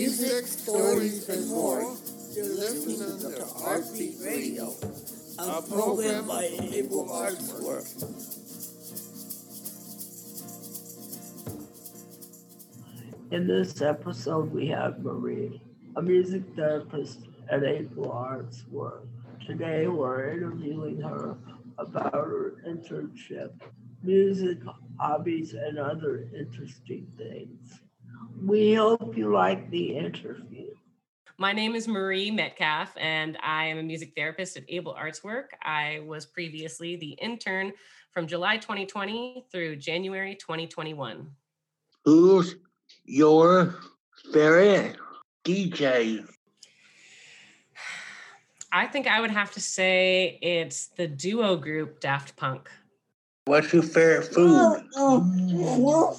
music, stories, and more. You're listening to Heartbeat Radio, a program by Able Arts Work. In this episode, we have Marie, a music therapist at Able Arts Work. Today, we're interviewing her about her internship, music, hobbies, and other interesting things. We hope you like the interview. My name is Marie Metcalf, and I am a music therapist at Able Arts Work. I was previously the intern from July 2020 through January 2021. Who's your favorite DJ? I think I would have to say it's the duo group Daft Punk. What's your favorite food? Oh, oh,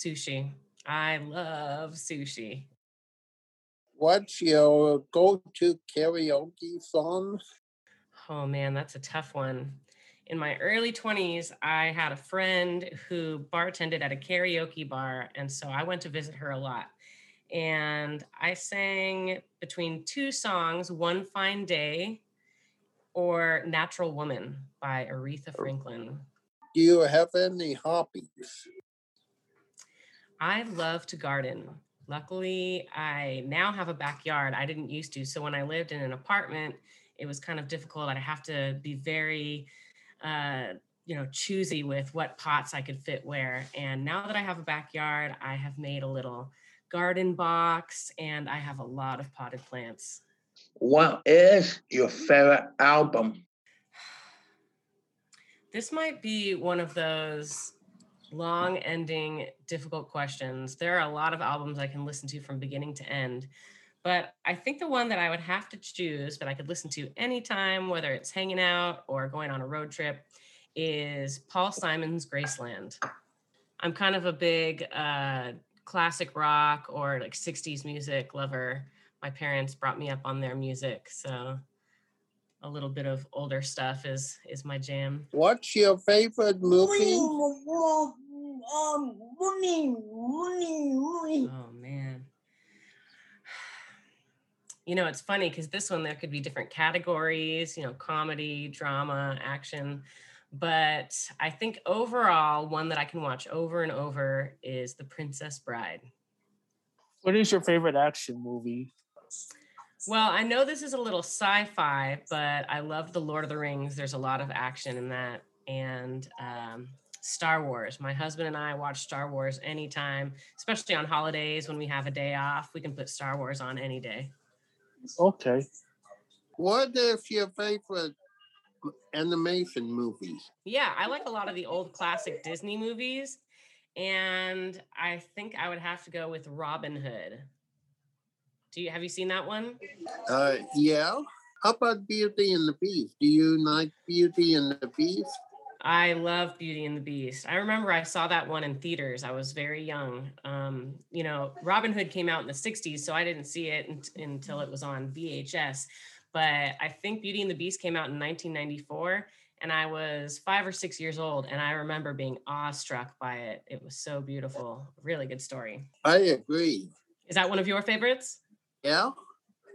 Sushi. I love sushi. What's your go-to karaoke song? Oh man, that's a tough one. In my early 20s, I had a friend who bartended at a karaoke bar. And so I went to visit her a lot. And I sang between two songs, One Fine Day or Natural Woman by Aretha oh. Franklin. Do you have any hobbies? I love to garden. Luckily, I now have a backyard. I didn't used to. So when I lived in an apartment, it was kind of difficult. I'd have to be very, uh, you know, choosy with what pots I could fit where. And now that I have a backyard, I have made a little garden box and I have a lot of potted plants. What is your favorite album? This might be one of those long ending, difficult questions. There are a lot of albums I can listen to from beginning to end. But I think the one that I would have to choose, that I could listen to anytime, whether it's hanging out or going on a road trip, is Paul Simon's Graceland. I'm kind of a big uh, classic rock or like 60s music lover. My parents brought me up on their music, so a little bit of older stuff is is my jam. What's your favorite movie? Oh man. You know, it's funny because this one there could be different categories, you know, comedy, drama, action. But I think overall, one that I can watch over and over is The Princess Bride. What is your favorite action movie? Well, I know this is a little sci fi, but I love The Lord of the Rings. There's a lot of action in that. And um, Star Wars. My husband and I watch Star Wars anytime, especially on holidays when we have a day off. We can put Star Wars on any day. Okay. What is your favorite animation movies? Yeah, I like a lot of the old classic Disney movies. And I think I would have to go with Robin Hood. Do you have you seen that one? Uh, yeah. How about Beauty and the Beast? Do you like Beauty and the Beast? I love Beauty and the Beast. I remember I saw that one in theaters. I was very young. Um, you know, Robin Hood came out in the 60s, so I didn't see it until it was on VHS. But I think Beauty and the Beast came out in 1994, and I was five or six years old. And I remember being awestruck by it. It was so beautiful. Really good story. I agree. Is that one of your favorites? Yeah.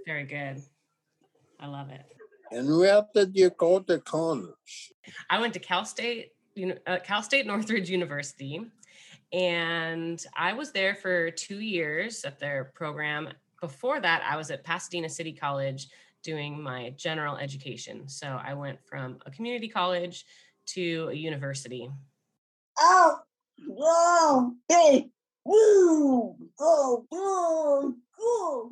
Very good. I love it. And where did you go to college? I went to Cal State, you uh, Cal State Northridge University, and I was there for two years at their program. Before that, I was at Pasadena City College doing my general education. So I went from a community college to a university. Oh, go, hey, woo, go, go, go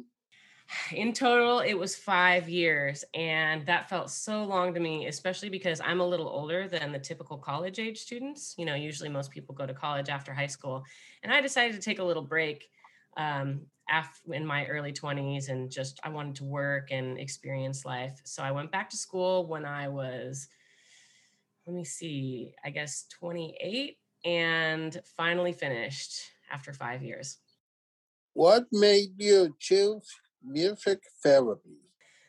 in total it was five years and that felt so long to me especially because i'm a little older than the typical college age students. You know usually most people go to college after high school and i decided to take a little break um, after, in my early 20s and just i wanted to work and experience life. So i went back to school when i was let me see i guess 28 and finally finished after five years. What made you choose music therapy?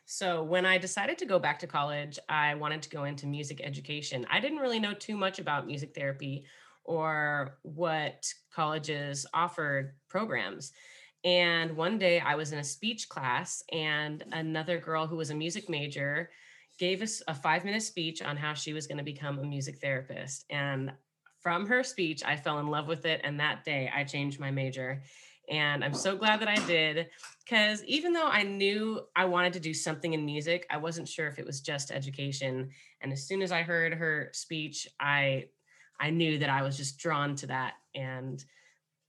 So, when I decided to go back to college, I wanted to go into music education. I didn't really know too much about music therapy or what colleges offered programs. And one day I was in a speech class, and another girl who was a music major gave us a five minute speech on how she was going to become a music therapist. And from her speech, I fell in love with it. And that day I changed my major. And I'm so glad that I did because even though I knew I wanted to do something in music, I wasn't sure if it was just education. And as soon as I heard her speech, I I knew that I was just drawn to that. And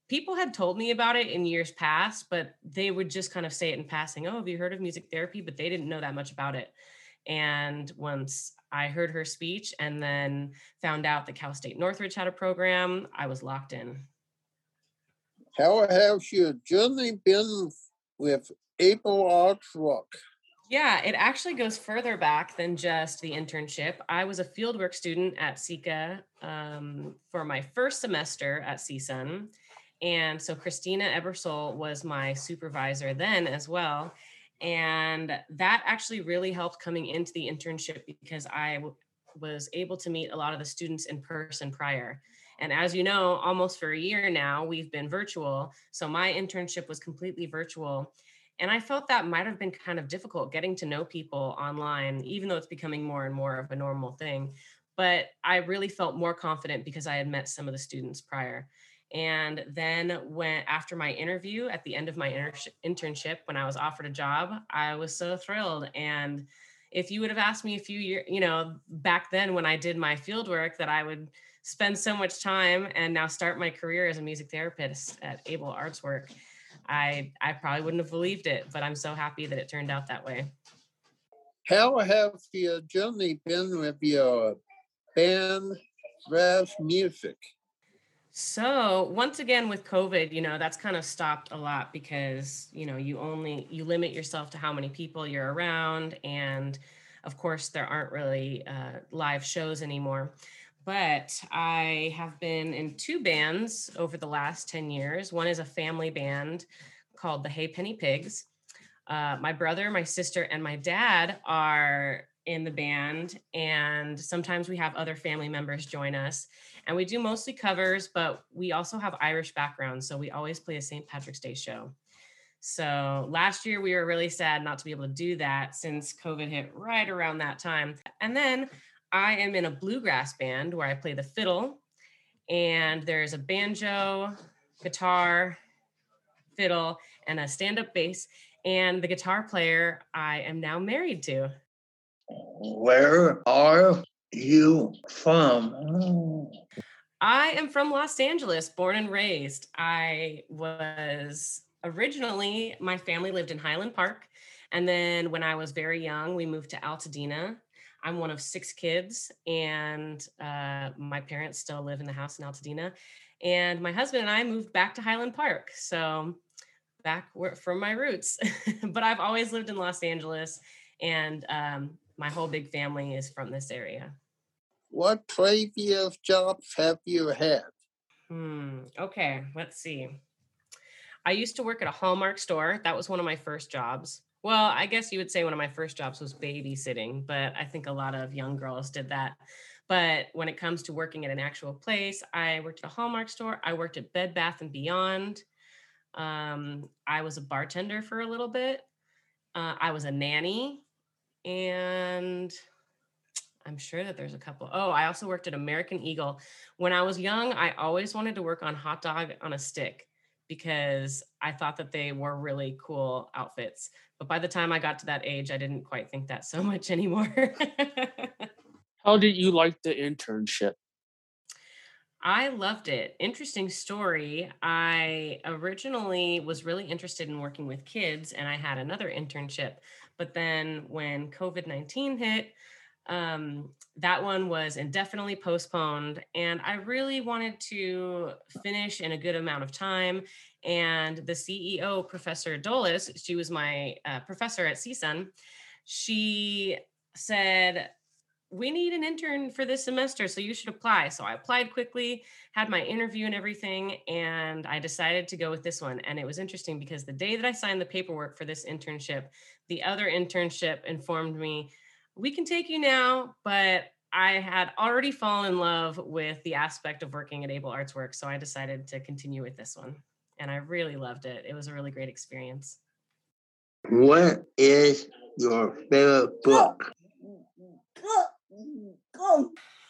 people had told me about it in years past, but they would just kind of say it in passing. Oh, have you heard of music therapy? But they didn't know that much about it. And once I heard her speech and then found out that Cal State Northridge had a program, I was locked in. How has your journey been with Able Arts Work? Yeah, it actually goes further back than just the internship. I was a fieldwork student at SECA um, for my first semester at CSUN. And so Christina Ebersol was my supervisor then as well. And that actually really helped coming into the internship because I w- was able to meet a lot of the students in person prior. And as you know, almost for a year now, we've been virtual. So my internship was completely virtual. And I felt that might have been kind of difficult getting to know people online, even though it's becoming more and more of a normal thing. But I really felt more confident because I had met some of the students prior. And then when after my interview at the end of my inter- internship, when I was offered a job, I was so thrilled. And if you would have asked me a few years, you know, back then when I did my field work that I would spend so much time and now start my career as a music therapist at Able Arts Work, I I probably wouldn't have believed it, but I'm so happy that it turned out that way. How have your journey been with your band, Raz Music? So once again with COVID, you know, that's kind of stopped a lot because, you know, you only you limit yourself to how many people you're around. And of course, there aren't really uh, live shows anymore. But I have been in two bands over the last 10 years. One is a family band called the Hay Penny Pigs. Uh, my brother, my sister, and my dad are in the band, and sometimes we have other family members join us and we do mostly covers, but we also have Irish backgrounds. So we always play a St. Patrick's Day show. So last year we were really sad not to be able to do that since COVID hit right around that time. And then I am in a bluegrass band where I play the fiddle, and there's a banjo, guitar, fiddle, and a stand up bass. And the guitar player I am now married to. Where are you from? I am from Los Angeles, born and raised. I was originally, my family lived in Highland Park. And then when I was very young, we moved to Altadena. I'm one of six kids, and uh, my parents still live in the house in Altadena. And my husband and I moved back to Highland Park. So back from my roots. but I've always lived in Los Angeles, and um, my whole big family is from this area. What previous jobs have you had? Hmm. Okay, let's see. I used to work at a Hallmark store. That was one of my first jobs. Well, I guess you would say one of my first jobs was babysitting, but I think a lot of young girls did that. But when it comes to working at an actual place, I worked at a Hallmark store. I worked at Bed Bath and Beyond. Um, I was a bartender for a little bit. Uh, I was a nanny, and I'm sure that there's a couple. Oh, I also worked at American Eagle. When I was young, I always wanted to work on hot dog on a stick because I thought that they were really cool outfits. But by the time I got to that age, I didn't quite think that so much anymore. How did you like the internship? I loved it. Interesting story. I originally was really interested in working with kids and I had another internship. But then when COVID 19 hit, um, that one was indefinitely postponed. And I really wanted to finish in a good amount of time. And the CEO, Professor Dolis, she was my uh, professor at CSUN, she said, we need an intern for this semester, so you should apply. So I applied quickly, had my interview and everything, and I decided to go with this one. And it was interesting because the day that I signed the paperwork for this internship, the other internship informed me, we can take you now, but I had already fallen in love with the aspect of working at Able Arts Works, so I decided to continue with this one. And I really loved it. It was a really great experience. What is your favorite book?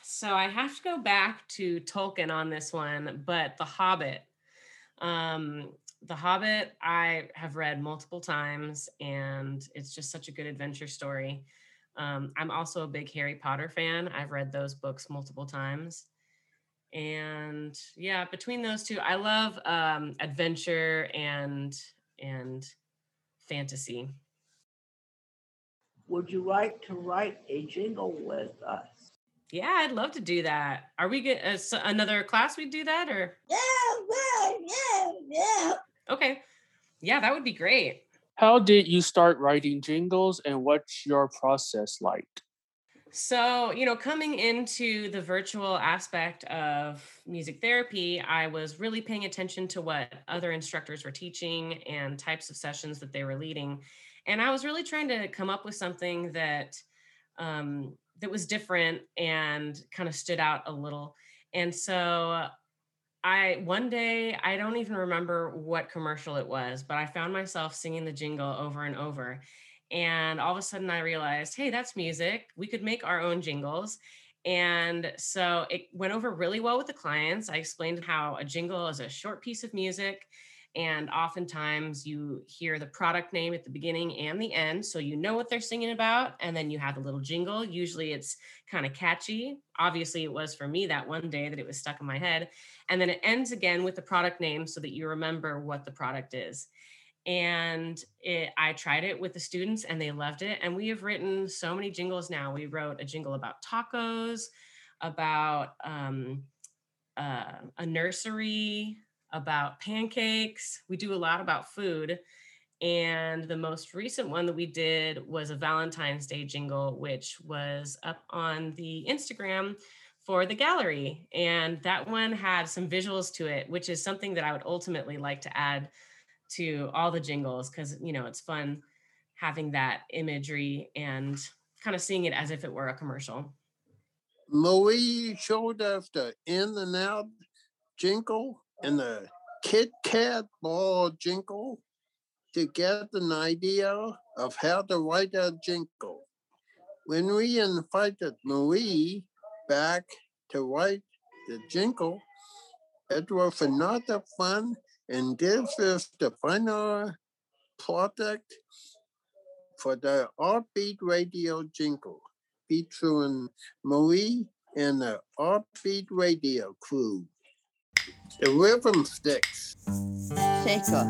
So I have to go back to Tolkien on this one, but The Hobbit. Um, the Hobbit, I have read multiple times, and it's just such a good adventure story. Um, I'm also a big Harry Potter fan. I've read those books multiple times. And yeah, between those two, I love um, adventure and and fantasy. Would you like to write a jingle with us? Yeah, I'd love to do that. Are we get uh, another class? We do that or? Yeah, yeah, yeah, yeah. Okay, yeah, that would be great. How did you start writing jingles and what's your process like? So, you know, coming into the virtual aspect of music therapy, I was really paying attention to what other instructors were teaching and types of sessions that they were leading. And I was really trying to come up with something that um, that was different and kind of stood out a little. And so I one day I don't even remember what commercial it was, but I found myself singing the jingle over and over. And all of a sudden I realized, hey, that's music. We could make our own jingles. And so it went over really well with the clients. I explained how a jingle is a short piece of music and oftentimes you hear the product name at the beginning and the end. So you know what they're singing about. And then you have a little jingle. Usually it's kind of catchy. Obviously, it was for me that one day that it was stuck in my head. And then it ends again with the product name so that you remember what the product is. And it, I tried it with the students and they loved it. And we have written so many jingles now. We wrote a jingle about tacos, about um, uh, a nursery, about pancakes. We do a lot about food. And the most recent one that we did was a Valentine's Day jingle, which was up on the Instagram for the gallery. And that one had some visuals to it, which is something that I would ultimately like to add to all the jingles because, you know, it's fun having that imagery and kind of seeing it as if it were a commercial. Marie showed the in and out jingle and the Kit Kat ball jingle to get an idea of how to write a jingle. When we invited Marie back to write the jingle, it was another fun, and this is the final product for the Heartbeat Radio jingle, featuring Marie and the Heartbeat Radio crew. The rhythm sticks. Shaker.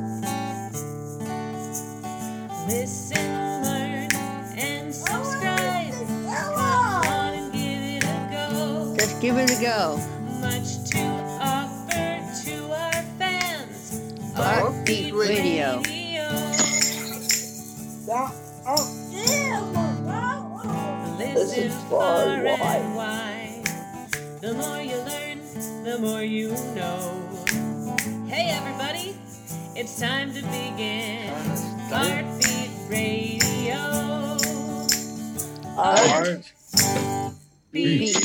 Listen, learn, and subscribe. Come on and give it a go. Just give it a go. Much to offer to our fans. Heartbeat Radio. Listen far and wide. The more you learn, the more you know. Hey, everybody, it's time to begin. Heartbeat Radio. Heart Beat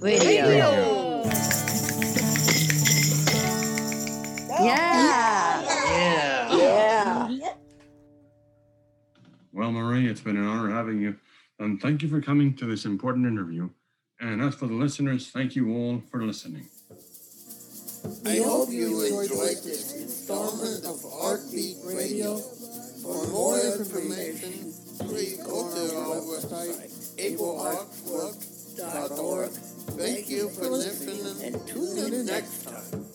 Radio. Yeah. Yeah. Yeah. Well, Marie, it's been an honor having you. And thank you for coming to this important interview. And as for the listeners, thank you all for listening. I hope you enjoyed this installment of Heartbeat Radio. For more information, please go to our website, ableartwork.org. Thank you for listening and tune in next time.